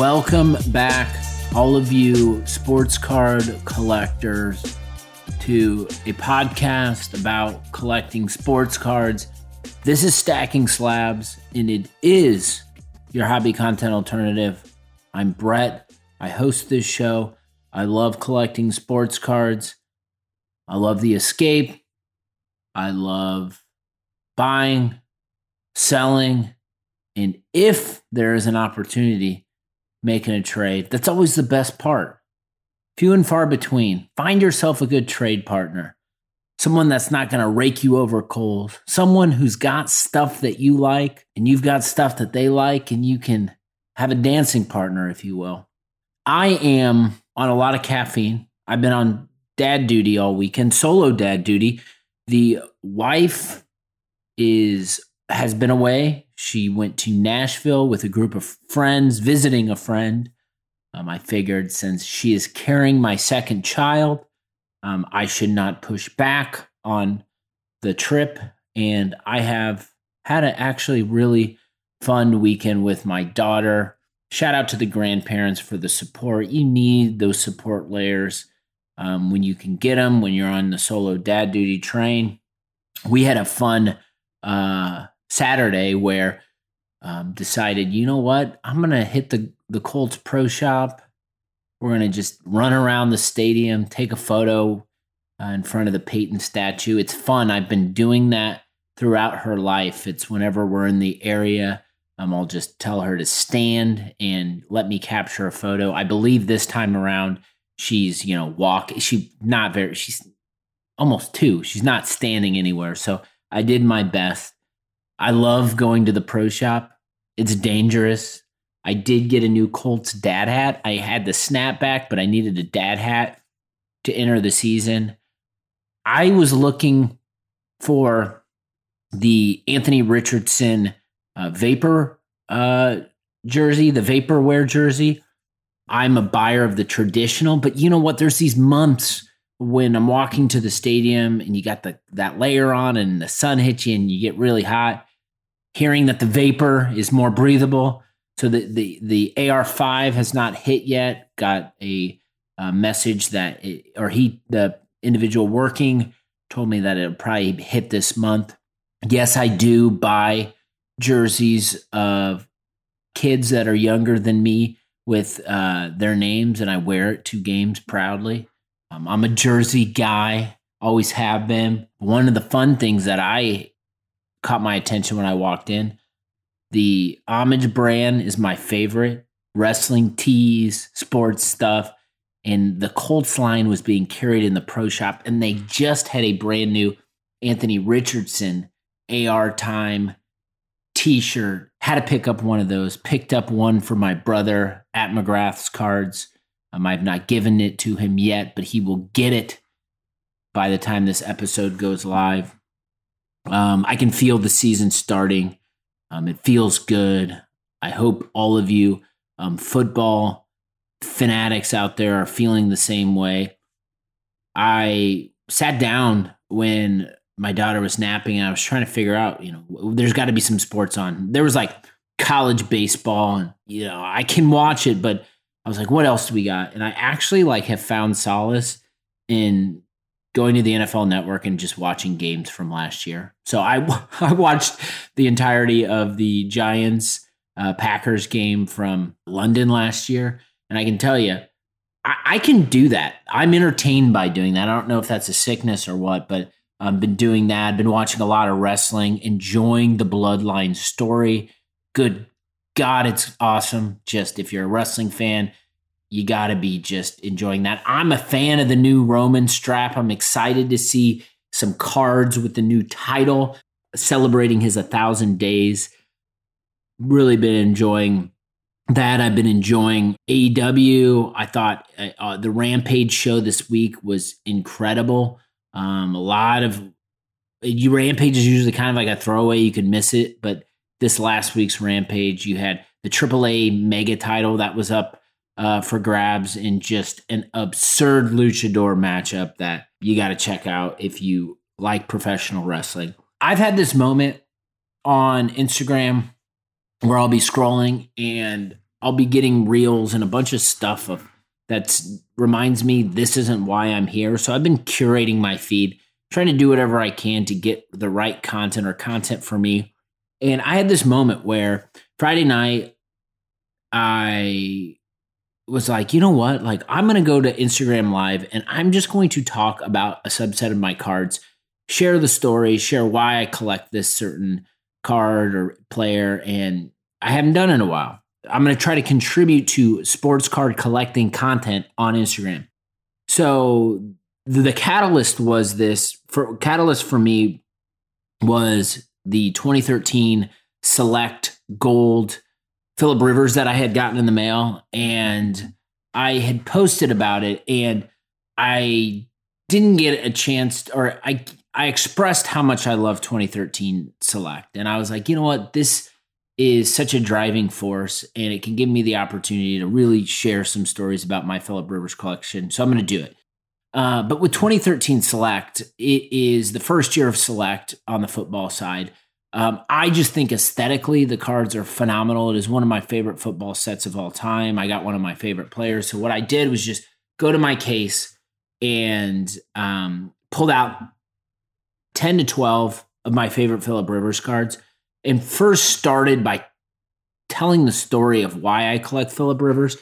Welcome back, all of you sports card collectors, to a podcast about collecting sports cards. This is Stacking Slabs, and it is your hobby content alternative. I'm Brett. I host this show. I love collecting sports cards. I love the escape. I love buying, selling, and if there is an opportunity, making a trade. That's always the best part. Few and far between. Find yourself a good trade partner. Someone that's not going to rake you over coals. Someone who's got stuff that you like and you've got stuff that they like, and you can have a dancing partner, if you will. I am on a lot of caffeine. I've been on dad duty all weekend, solo dad duty. The wife is has been away. She went to Nashville with a group of friends, visiting a friend. Um, I figured since she is carrying my second child, um, I should not push back on the trip. And I have had an actually really fun weekend with my daughter. Shout out to the grandparents for the support. You need those support layers um, when you can get them when you're on the solo dad duty train. We had a fun uh, Saturday where um, decided, you know what, I'm gonna hit the the Colts Pro Shop. We're gonna just run around the stadium, take a photo uh, in front of the Peyton statue. It's fun. I've been doing that throughout her life. It's whenever we're in the area. Um, I'll just tell her to stand and let me capture a photo. I believe this time around she's you know walk. She not very. She's almost two. She's not standing anywhere. So I did my best. I love going to the pro shop. It's dangerous. I did get a new Colts dad hat. I had the snapback, but I needed a dad hat to enter the season. I was looking for the Anthony Richardson uh, Vapor uh, jersey, the Vaporware jersey. I'm a buyer of the traditional, but you know what? There's these months when I'm walking to the stadium and you got the that layer on and the sun hits you and you get really hot hearing that the vapor is more breathable. So the the the AR5 has not hit yet. Got a, a message that it, or he the individual working told me that it'll probably hit this month. Yes, I do buy jerseys of kids that are younger than me with uh, their names, and I wear it to games proudly. Um, I'm a jersey guy, always have been. One of the fun things that I caught my attention when I walked in. The homage brand is my favorite. Wrestling tees, sports stuff. And the Colts line was being carried in the pro shop, and they just had a brand new Anthony Richardson AR time t shirt. Had to pick up one of those. Picked up one for my brother at McGrath's Cards. Um, I've not given it to him yet, but he will get it by the time this episode goes live. Um, I can feel the season starting. Um, it feels good. I hope all of you um, football fanatics out there are feeling the same way. I sat down when my daughter was napping and I was trying to figure out, you know, there's got to be some sports on. There was like college baseball and, you know, I can watch it, but I was like, what else do we got? And I actually like have found solace in going to the NFL network and just watching games from last year. So I, I watched the entirety of the Giants uh, Packers game from London last year. And I can tell you, I, I, can do that. I'm entertained by doing that. I don't know if that's a sickness or what, but I've been doing that. I've Been watching a lot of wrestling, enjoying the Bloodline story. Good God, it's awesome. Just if you're a wrestling fan, you got to be just enjoying that. I'm a fan of the new Roman strap. I'm excited to see some cards with the new title celebrating his 1,000 days. Really been enjoying that. I've been enjoying AEW. I thought uh, uh, the Rampage show this week was incredible. Um, a lot of you Rampage is usually kind of like a throwaway. You could miss it, but this last week's Rampage, you had the AAA mega title that was up uh, for grabs in just an absurd luchador matchup that you got to check out if you like professional wrestling. I've had this moment on Instagram where I'll be scrolling and I'll be getting reels and a bunch of stuff of that reminds me this isn't why I'm here. So I've been curating my feed, trying to do whatever I can to get the right content or content for me. And I had this moment where Friday night, I was like, you know what? Like, I'm going to go to Instagram Live and I'm just going to talk about a subset of my cards, share the story, share why I collect this certain card or player. And I haven't done it in a while. I'm going to try to contribute to sports card collecting content on Instagram. So the catalyst was this for catalyst for me was the 2013 select gold Philip Rivers that I had gotten in the mail and I had posted about it and I didn't get a chance or I I expressed how much I love 2013 select and I was like, you know what, this is such a driving force and it can give me the opportunity to really share some stories about my Philip Rivers collection. So I'm going to do it. Uh, but with 2013 Select, it is the first year of Select on the football side. Um, I just think aesthetically, the cards are phenomenal. It is one of my favorite football sets of all time. I got one of my favorite players. So what I did was just go to my case and um, pulled out 10 to 12 of my favorite Philip Rivers cards and first started by telling the story of why I collect Philip Rivers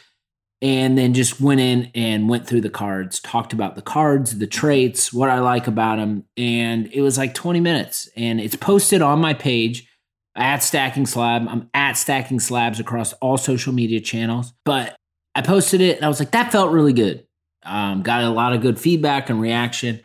and then just went in and went through the cards, talked about the cards, the traits, what I like about them. And it was like 20 minutes. And it's posted on my page at Stacking Slab. I'm at Stacking Slabs across all social media channels. But I posted it and I was like, that felt really good. Um, got a lot of good feedback and reaction.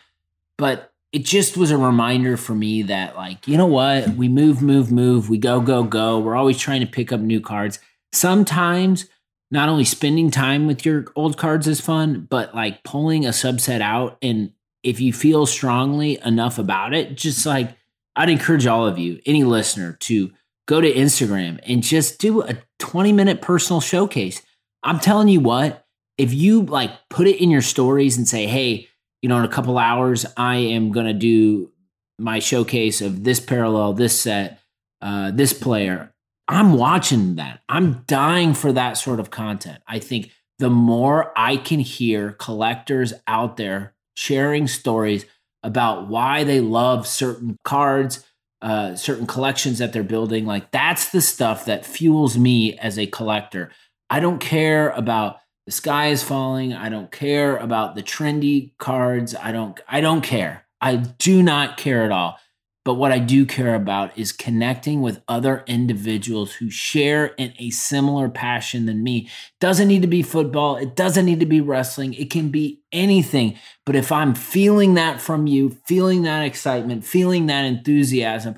But it just was a reminder for me that, like, you know what? We move, move, move. We go, go, go. We're always trying to pick up new cards. Sometimes not only spending time with your old cards is fun, but like pulling a subset out. And if you feel strongly enough about it, just like I'd encourage all of you, any listener, to go to Instagram and just do a 20 minute personal showcase. I'm telling you what, if you like put it in your stories and say, hey, you know, in a couple hours, I am going to do my showcase of this parallel, this set, uh, this player. I'm watching that. I'm dying for that sort of content. I think the more I can hear collectors out there sharing stories about why they love certain cards, uh, certain collections that they're building, like that's the stuff that fuels me as a collector. I don't care about the sky is falling. I don't care about the trendy cards. I don't I don't care. I do not care at all. But what I do care about is connecting with other individuals who share in a similar passion than me. Doesn't need to be football, it doesn't need to be wrestling, it can be anything. But if I'm feeling that from you, feeling that excitement, feeling that enthusiasm,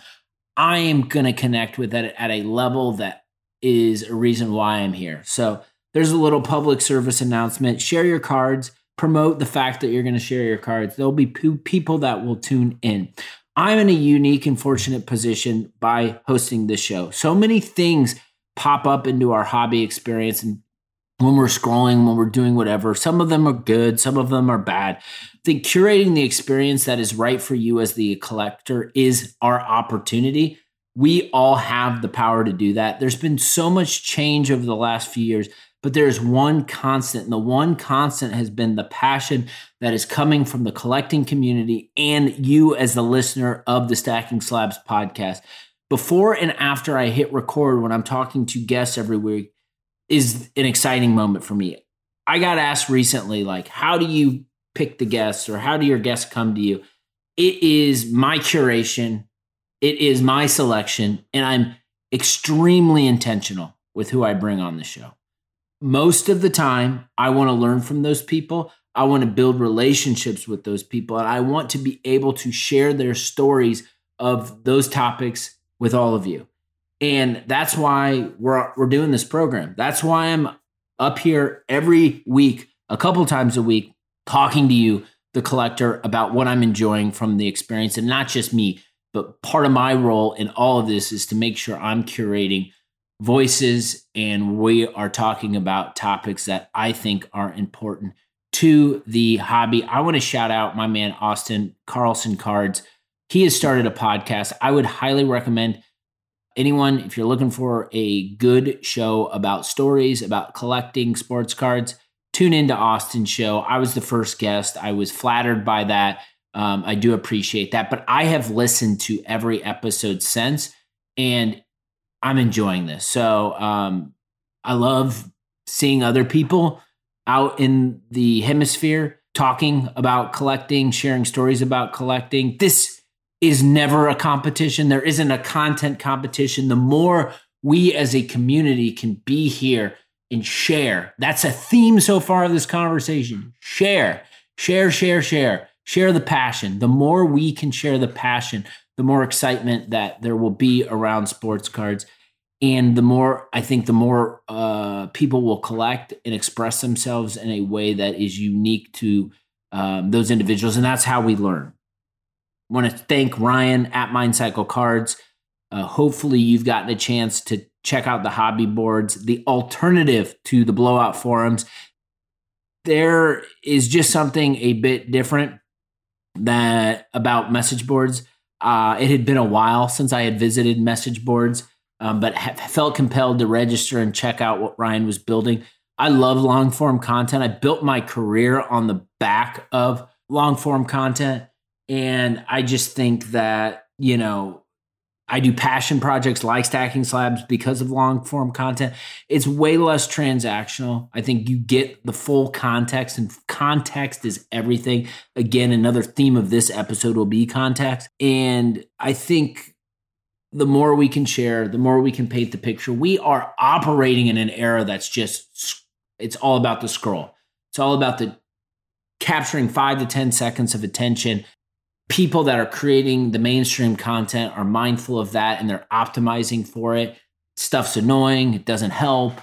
I am going to connect with it at a level that is a reason why I'm here. So there's a little public service announcement. Share your cards promote the fact that you're going to share your cards. There'll be people that will tune in. I'm in a unique and fortunate position by hosting this show. So many things pop up into our hobby experience and when we're scrolling, when we're doing whatever. Some of them are good, some of them are bad. I think curating the experience that is right for you as the collector is our opportunity. We all have the power to do that. There's been so much change over the last few years but there's one constant, and the one constant has been the passion that is coming from the collecting community and you as the listener of the Stacking Slabs podcast. Before and after I hit record, when I'm talking to guests every week, is an exciting moment for me. I got asked recently, like, how do you pick the guests or how do your guests come to you? It is my curation, it is my selection, and I'm extremely intentional with who I bring on the show most of the time, I want to learn from those people. I want to build relationships with those people. And I want to be able to share their stories of those topics with all of you. And that's why we're, we're doing this program. That's why I'm up here every week, a couple times a week, talking to you, the collector, about what I'm enjoying from the experience. And not just me, but part of my role in all of this is to make sure I'm curating voices, and we are talking about topics that I think are important to the hobby. I want to shout out my man, Austin Carlson Cards. He has started a podcast. I would highly recommend anyone, if you're looking for a good show about stories, about collecting sports cards, tune into Austin's show. I was the first guest. I was flattered by that. Um, I do appreciate that. But I have listened to every episode since, and I'm enjoying this. So um, I love seeing other people out in the hemisphere talking about collecting, sharing stories about collecting. This is never a competition. There isn't a content competition. The more we as a community can be here and share. That's a theme so far of this conversation. Share, share, share, share, share the passion. The more we can share the passion, the more excitement that there will be around sports cards. And the more, I think, the more uh, people will collect and express themselves in a way that is unique to um, those individuals. And that's how we learn. I want to thank Ryan at MindCycle Cards. Uh, hopefully, you've gotten a chance to check out the hobby boards, the alternative to the blowout forums. There is just something a bit different that about message boards. Uh, it had been a while since I had visited message boards, um, but felt compelled to register and check out what Ryan was building. I love long form content. I built my career on the back of long form content. And I just think that, you know, I do passion projects like stacking slabs because of long form content. It's way less transactional. I think you get the full context, and context is everything. Again, another theme of this episode will be context. And I think the more we can share, the more we can paint the picture. We are operating in an era that's just, it's all about the scroll. It's all about the capturing five to 10 seconds of attention people that are creating the mainstream content are mindful of that and they're optimizing for it. Stuff's annoying, it doesn't help.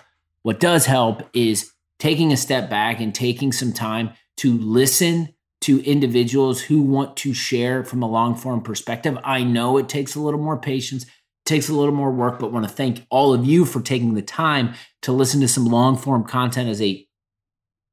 What does help is taking a step back and taking some time to listen to individuals who want to share from a long form perspective. I know it takes a little more patience, takes a little more work, but want to thank all of you for taking the time to listen to some long form content as a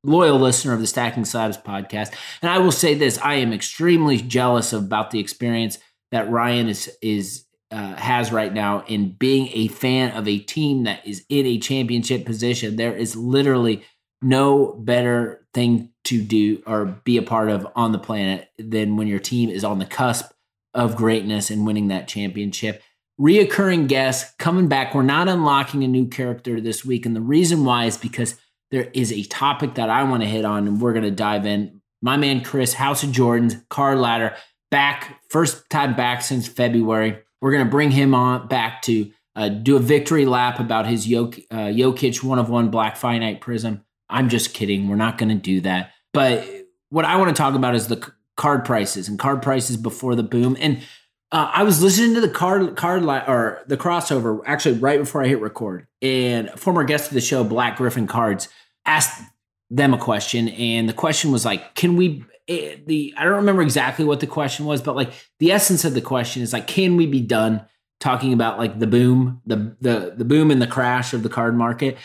loyal listener of the Stacking Slabs podcast. And I will say this: I am extremely jealous about the experience that Ryan is is uh, has right now in being a fan of a team that is in a championship position. There is literally no better thing to do or be a part of on the planet than when your team is on the cusp of greatness and winning that championship. Reoccurring guests coming back. We're not unlocking a new character this week. And the reason why is because there is a topic that I want to hit on, and we're going to dive in. My man Chris, House of Jordans, Card Ladder, back, first time back since February. We're going to bring him on back to uh, do a victory lap about his Jok- uh, Jokic one of one Black Finite Prizm. I'm just kidding. We're not going to do that. But what I want to talk about is the card prices and card prices before the boom. And uh, I was listening to the card card li- or the crossover actually right before I hit record, and former guest of the show, Black Griffin Cards, asked them a question, and the question was like, "Can we?" Eh, the I don't remember exactly what the question was, but like the essence of the question is like, "Can we be done talking about like the boom, the the the boom and the crash of the card market?"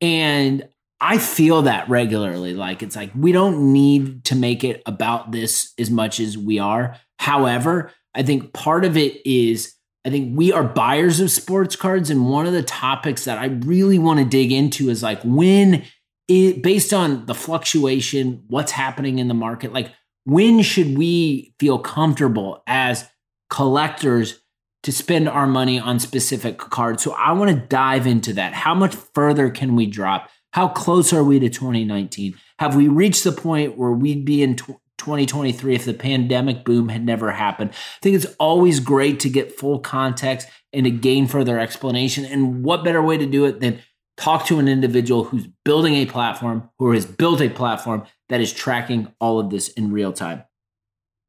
And I feel that regularly. Like it's like we don't need to make it about this as much as we are. However, I think part of it is I think we are buyers of sports cards. And one of the topics that I really want to dig into is like when it, based on the fluctuation, what's happening in the market, like when should we feel comfortable as collectors to spend our money on specific cards? So I want to dive into that. How much further can we drop? How close are we to 2019? Have we reached the point where we'd be in 2023 if the pandemic boom had never happened? I think it's always great to get full context and to gain further explanation. And what better way to do it than talk to an individual who's building a platform, who has built a platform that is tracking all of this in real time.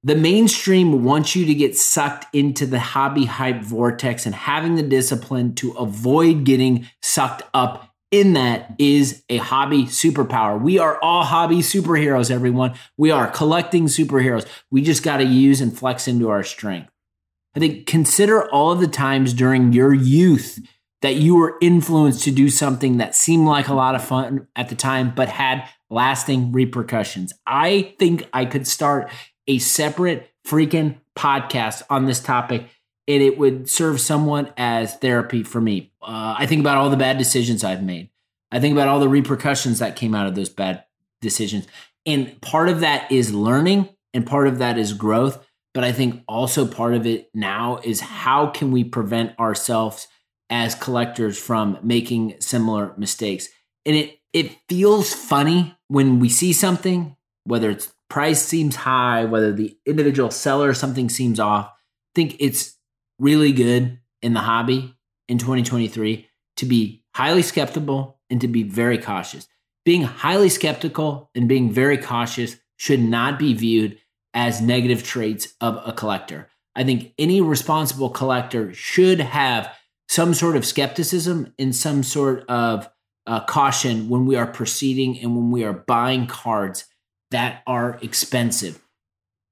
The mainstream wants you to get sucked into the hobby hype vortex and having the discipline to avoid getting sucked up in that is a hobby superpower. We are all hobby superheroes, everyone. We are collecting superheroes. We just got to use and flex into our strength. I think consider all of the times during your youth that you were influenced to do something that seemed like a lot of fun at the time, but had lasting repercussions. I think I could start a separate freaking podcast on this topic and it would serve somewhat as therapy for me. Uh, I think about all the bad decisions I've made. I think about all the repercussions that came out of those bad decisions. And part of that is learning and part of that is growth. But I think also part of it now is how can we prevent ourselves as collectors from making similar mistakes? And it it feels funny when we see something, whether it's price seems high, whether the individual seller something seems off. I think it's really good in the hobby in 2023 to be highly skeptical and to be very cautious. Being highly skeptical and being very cautious should not be viewed as negative traits of a collector. I think any responsible collector should have some sort of skepticism and some sort of uh, caution when we are proceeding and when we are buying cards that are expensive.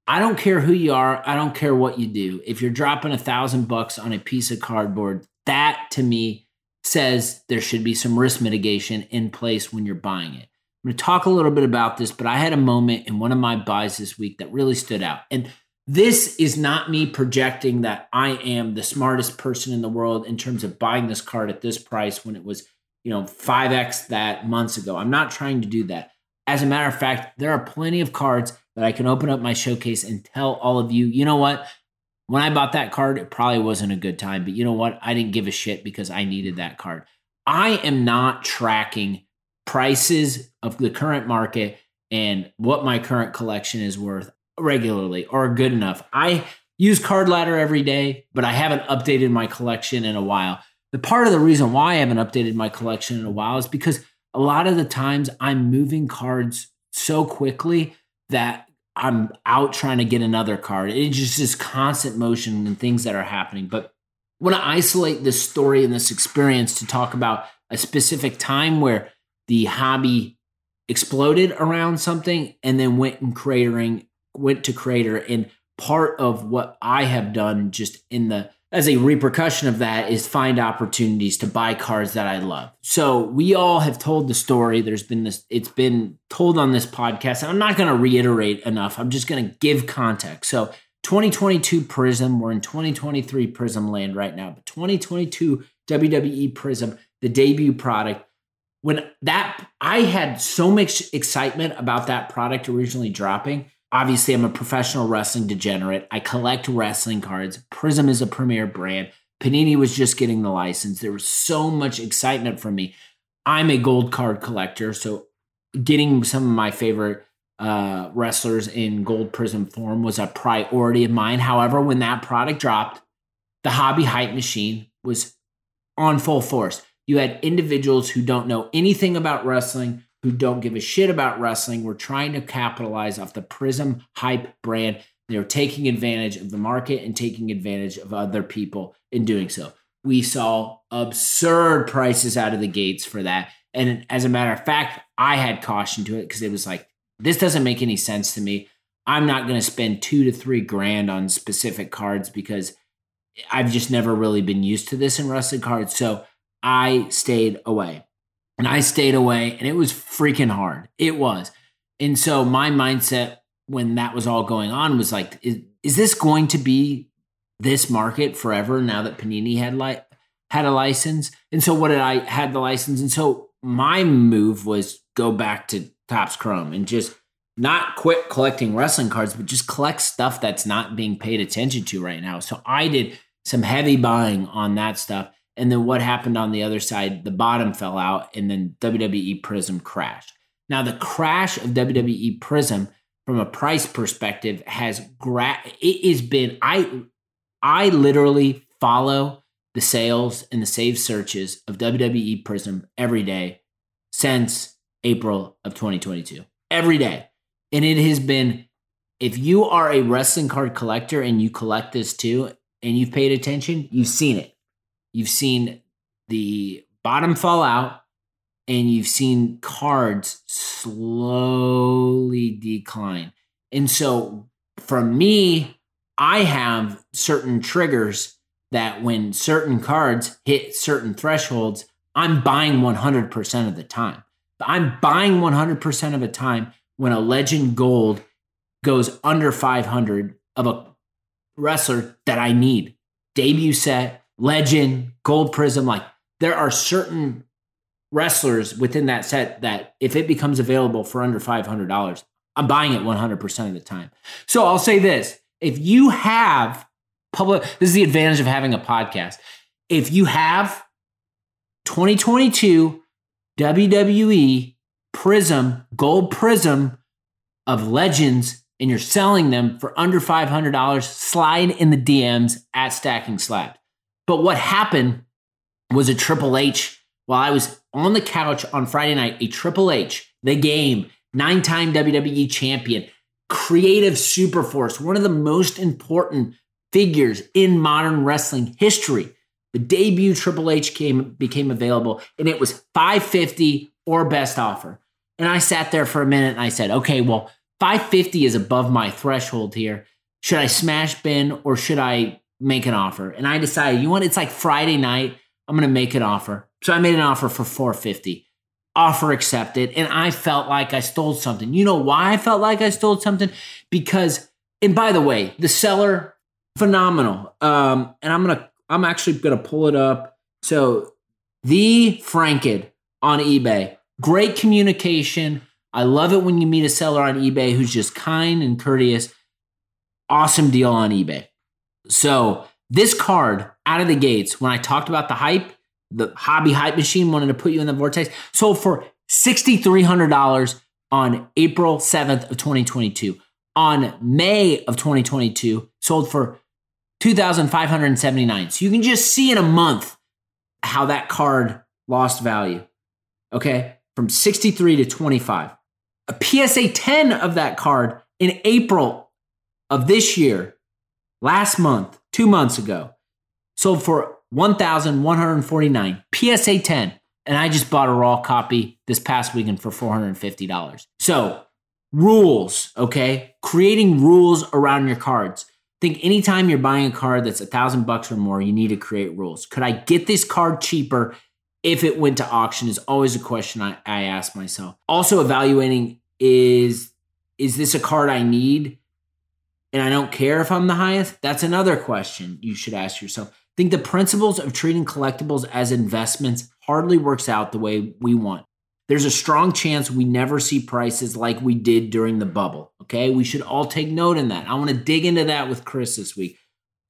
I don't care who you are. I don't care what you do. If you're dropping a thousand bucks on a piece of cardboard, that to me says there should be some risk mitigation in place when you're buying it. I'm going to talk a little bit about this, but I had a moment in one of my buys this week that really stood out. And this is not me projecting that I am the smartest person in the world in terms of buying this card at this price when it was, you know, 5x that months ago. I'm not trying to do that. As a matter of fact, there are plenty of cards that I can open up my showcase and tell all of you, you know what? When I bought that card, it probably wasn't a good time, but you know what? I didn't give a shit because I needed that card. I am not tracking prices of the current market and what my current collection is worth regularly or good enough. I use Card Ladder every day, but I haven't updated my collection in a while. The part of the reason why I haven't updated my collection in a while is because a lot of the times I'm moving cards so quickly that I'm out trying to get another card. It's just this constant motion and things that are happening. But I want to isolate this story and this experience to talk about a specific time where the hobby exploded around something and then went and cratering, went to crater. And part of what I have done just in the as a repercussion of that is find opportunities to buy cars that I love. So we all have told the story. There's been this, it's been told on this podcast. I'm not going to reiterate enough. I'm just going to give context. So 2022 Prizm, we're in 2023 Prizm land right now, but 2022 WWE Prizm, the debut product. When that, I had so much excitement about that product originally dropping obviously I'm a professional wrestling degenerate. I collect wrestling cards. Prizm is a premier brand. Panini was just getting the license. There was so much excitement from me. I'm a gold card collector, so getting some of my favorite uh, wrestlers in gold prizm form was a priority of mine. However, when that product dropped, the hobby hype machine was on full force. You had individuals who don't know anything about wrestling who don't give a shit about wrestling were trying to capitalize off the Prizm hype brand. They're taking advantage of the market and taking advantage of other people in doing so. We saw absurd prices out of the gates for that. And as a matter of fact, I had caution to it because it was like, this doesn't make any sense to me. I'm not going to spend two to three grand on specific cards because I've just never really been used to this in wrestling cards. So I stayed away. And I stayed away and it was freaking hard. It was. And so my mindset when that was all going on was like, is, is this going to be this market forever now that Panini had like had a license? And so what did I had the license? And so my move was go back to Topps Chrome and just not quit collecting wrestling cards, but just collect stuff that's not being paid attention to right now. So I did some heavy buying on that stuff. And then what happened on the other side? The bottom fell out, and then WWE Prizm crashed. Now, the crash of WWE Prizm from a price perspective has gra- it has been I I literally follow the sales and the save searches of WWE Prizm every day since April of 2022. Every day. And it has been if you are a wrestling card collector and you collect this too and you've paid attention, you've seen it you've seen the bottom fall out and you've seen cards slowly decline. And so for me, I have certain triggers that when certain cards hit certain thresholds, I'm buying 100% of the time. I'm buying 100% of the time when a legend gold goes under 500 of a wrestler that I need debut set, legend, gold prizm. Like there are certain wrestlers within that set that if it becomes available for under $500, I'm buying it 100% of the time. So I'll say this if you have public, this is the advantage of having a podcast. If you have 2022 WWE Prizm, Gold Prizm of Legends, and you're selling them for under $500, slide in the DMs at Stacking Slab. But what happened was a Triple H while I was on the couch on Friday night, a Triple H, the game, nine time WWE champion, creative superforce, one of the most important figures in modern wrestling history. The debut Triple H came became available, and it was 550 or best offer. And I sat there for a minute and I said, okay, well, 550 is above my threshold here. Should I smash bin or should I make an offer? And I decided, you want? It's like Friday night. I'm to make an offer. So I made an offer for 450. Offer accepted. And I felt like I stole something. You know why I felt like I stole something? Because, and by the way, the seller, phenomenal. Um, and I'm gonna, I'm actually gonna pull it up. So the Franked on eBay, great communication. I love it when you meet a seller on eBay who's just kind and courteous. Awesome deal on eBay. So this card out of the gates, when I talked about the hype, the hobby hype machine wanted to put you in the vortex. So for $6,300 on April 7th of 2022. On May of 2022, sold for 2,579. So you can just see in a month how that card lost value. Okay. From 63 to 25. A PSA 10 of that card in April of this year, last month, two months ago, sold for 1,149. PSA 10. And I just bought a raw copy this past weekend for $450. So, rules, okay? Creating rules around your cards. Think anytime you're buying a card that's a thousand bucks or more, you need to create rules. Could I get this card cheaper if it went to auction? Is always a question I, I ask myself. Also, evaluating is is this a card I need and I don't care if I'm the highest? That's another question you should ask yourself I think the principles of treating collectibles as investments hardly works out the way we want. There's a strong chance we never see prices like we did during the bubble. Okay. We should all take note in that. I want to dig into that with Chris this week.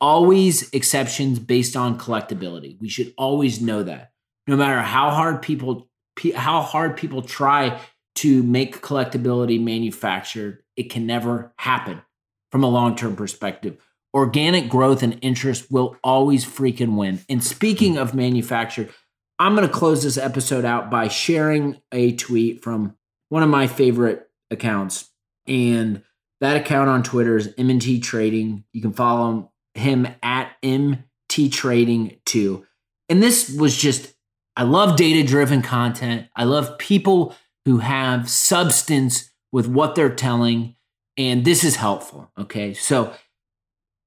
Always exceptions based on collectability. We should always know that. No matter how hard people how hard people try to make collectability manufactured, it can never happen from a long-term perspective organic growth and interest will always freaking win. And speaking of manufactured, I'm going to close this episode out by sharing a tweet from one of my favorite accounts. And that account on Twitter is MT Trading. You can follow him at MT Trading too. And this was just, I love data driven content. I love people who have substance with what they're telling. And this is helpful. Okay. So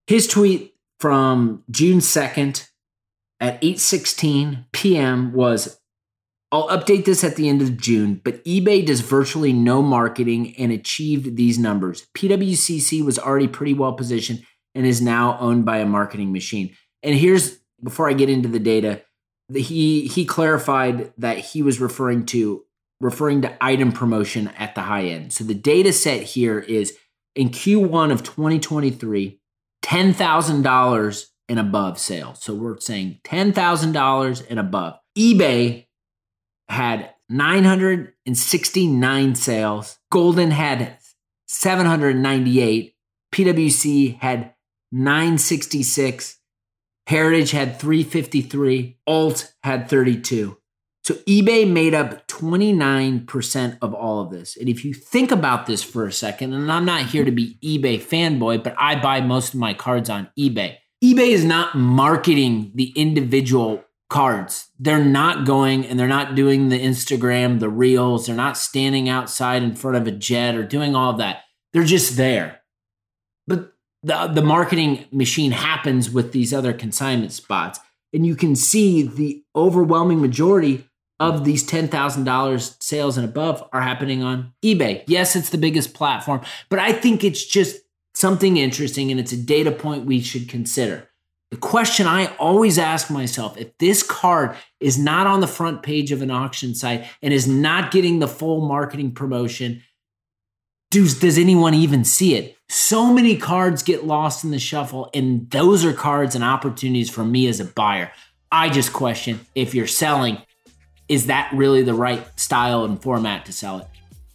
his tweet from June 2nd at 8:16 p.m. was I'll update this at the end of June, but eBay does virtually no marketing and achieved these numbers. PWCC was already pretty well positioned and is now owned by a marketing machine. And here's before I get into the data, he he clarified that he was referring to referring to item promotion at the high end. So the data set here is in Q1 of 2023, $10,000 and above sales. So we're saying $10,000 and above. eBay had 969 sales. Goldin had 798. PWC had 966. Heritage had 353. Alt had 32. So eBay made up 29% of all of this. And if you think about this for a second, and I'm not here to be eBay fanboy, but I buy most of my cards on eBay. eBay is not marketing the individual cards. They're not going and they're not doing the Instagram, the reels. They're not standing outside in front of a jet or doing all of that. They're just there. But the, the marketing machine happens with these other consignment spots. And you can see the overwhelming majority of these $10,000 sales and above are happening on eBay. Yes, it's the biggest platform, but I think it's just something interesting and it's a data point we should consider. The question I always ask myself if this card is not on the front page of an auction site and is not getting the full marketing promotion, does, does anyone even see it? So many cards get lost in the shuffle, and those are cards and opportunities for me as a buyer. I just question if you're selling, is that really the right style and format to sell it?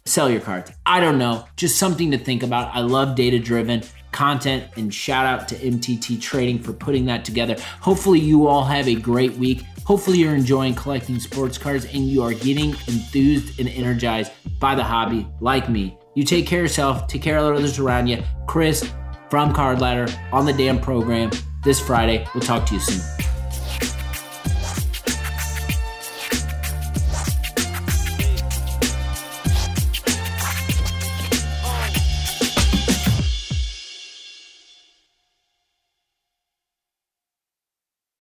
Sell your cards. I don't know. Just something to think about. I love data driven content and shout out to MTT Trading for putting that together. Hopefully, you all have a great week. Hopefully, you're enjoying collecting sports cards and you are getting enthused and energized by the hobby like me. You take care of yourself, take care of others around you. Chris from Card Ladder on the damn program this Friday. We'll talk to you soon.